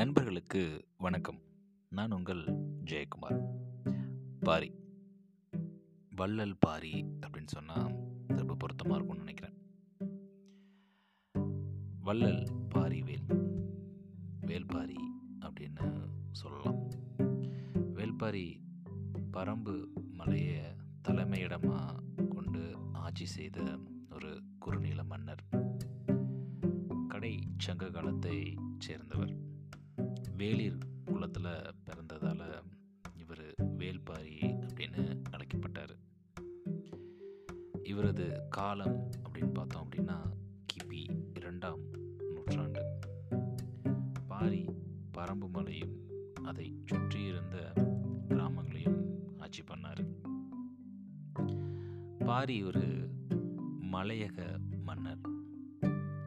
நண்பர்களுக்கு வணக்கம். நான் உங்கள் ஜெயக்குமார். பாரி. வள்ளல் பாரி அப்படின்னு சொன்னால் ரொம்ப பொருத்தமாக இருக்கும்னு நினைக்கிறேன். வள்ளல் பாரி வேல். வேல்பாரி அப்படின்னு சொல்லலாம். வேல்பாரி பரம்பு மலையை தலைமையிடமாக கொண்டு ஆட்சி செய்த ஒரு குறுநில மன்னர். கடை சங்க காலத்தை சேர்ந்தவர். வேளிர் குலத்தில் பிறந்ததால் இவர் வேல்பாரி அப்படின்னு அழைக்கப்பட்டார். இவரது காலம் அப்படின்னு பார்த்தோம் அப்படின்னா கிபி இரண்டாம் நூற்றாண்டு. பாரி பரம்பு மலையும் அதை சுற்றியிருந்த கிராமங்களையும் ஆட்சி பண்ணார். பாரி ஒரு மலையக மன்னர்.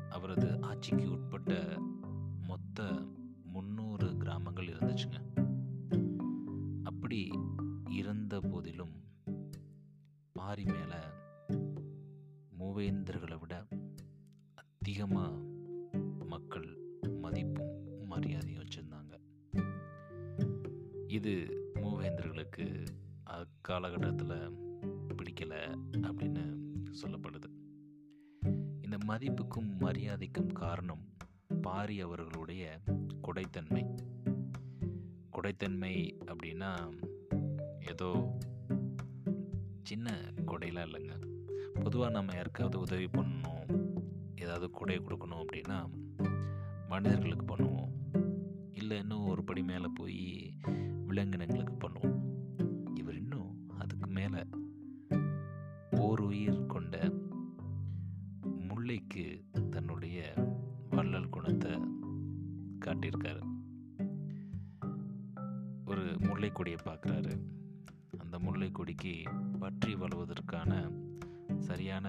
அவரது ஆட்சிக்கு இருந்த போதிலும் பாரி மேலே மூவேந்தர்களை விட அதிகமாக மக்கள் மதிப்பும் மரியாதையும் வச்சுருந்தாங்க. இது மூவேந்தர்களுக்கு அக்காலகட்டத்தில் பிடிக்கலை அப்படின்னு சொல்லப்படுது. இந்த மதிப்புக்கும் மரியாதைக்கும் காரணம் பாரி அவர்களுடைய கொடைத்தன்மை. கொடைத்தன்மை அப்படின்னா ஏதோ சின்ன கொடையெலாம் இல்லைங்க. பொதுவாக நம்ம யாருக்காவது உதவி பண்ணணும் ஏதாவது கொடை கொடுக்கணும் அப்படின்னா மனிதர்களுக்கு பண்ணுவோம். இல்லை இன்னும் ஒரு படி மேலே போய் விலங்கினங்களுக்கு பண்ணுவோம். இவர் இன்னும் அதுக்கு மேலே ஓர் உயிர் கொண்ட முல்லைக்கு தன்னுடைய வள்ளல் குணத்தை காட்டியிருக்காரு. ஒரு முல்லை கொடியை பார்க்குறாரு. அந்த முல்லை கொடிக்கு பற்றி வளர்வதற்கான சரியான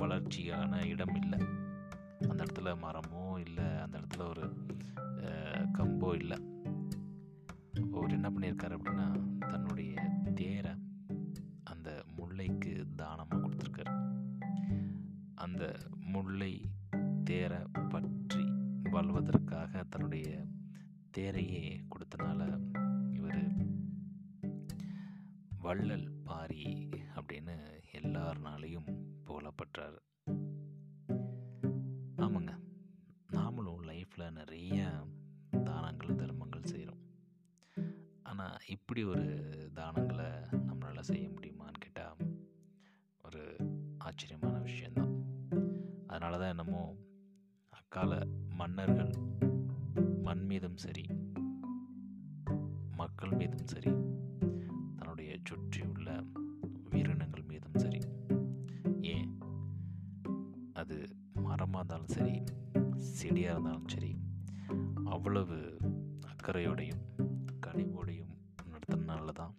வளர்ச்சியான இடம் இல்லை. அந்த இடத்துல மரமோ இல்லை அந்த இடத்துல ஒரு கம்போ இல்லை. அவர் என்ன பண்ணியிருக்காரு அப்படின்னா தன்னுடைய தேரை அந்த முல்லைக்கு தானமாக கொடுத்துருக்காரு. அந்த முல்லை தேரை பற்றி வாழ்வதற்காக தன்னுடைய தேரையே கொடுத்தனால இவர் வள்ளல் பாரி அப்படின்னு எல்லாருனாலையும் புகழப்பட்டார் ஆமாங்க. நாமளும் லைஃப்பில் நிறைய தானங்கள் தர்மங்கள் செய்கிறோம் ஆனால் இப்படி ஒரு தானங்களை நம்மளால் செய்ய முடியுமான்னு கேட்டால் ஒரு ஆச்சரியமான விஷயந்தான் அதனால தான் என்னமோ அக்கால மன்னர்கள் மண் மீதும் சரி மக்கள் மீதும் சரி மரமாக இருந்தாலும் சரி செடியாக இருந்தாலும் சரி அவ்வளவு அக்கறையோடையும் கனிவோடையும் நடத்தினால தான்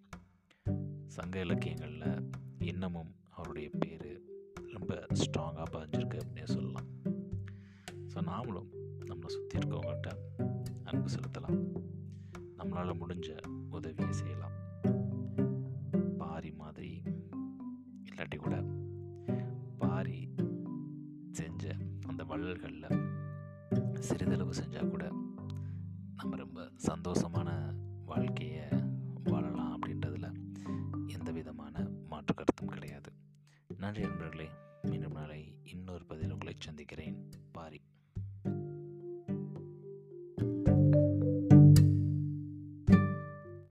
சங்க இலக்கியங்களில் இன்னமும் அவருடைய பேர் ரொம்ப ஸ்ட்ராங்காக பதிஞ்சிருக்கு அப்படின்னே சொல்லலாம். ஸோ நாமளும் நம்மளை சுற்றி இருக்கவங்கள்ட்ட அன்பு செலுத்தலாம். நம்மளால் முடிஞ்ச உதவியை செய்யலாம். வள்ளல்களில் சிறிதளவு செஞ்சால் கூட நம்ம ரொம்ப சந்தோஷமான வாழ்க்கையை வாழலாம் அப்படின்றதில் எந்த விதமான மாற்று கருத்தும் கிடையாது. நன்றி நண்பர்களே மீண்டும் நாளை இன்னொரு பதில் உங்களை சந்திக்கிறேன்.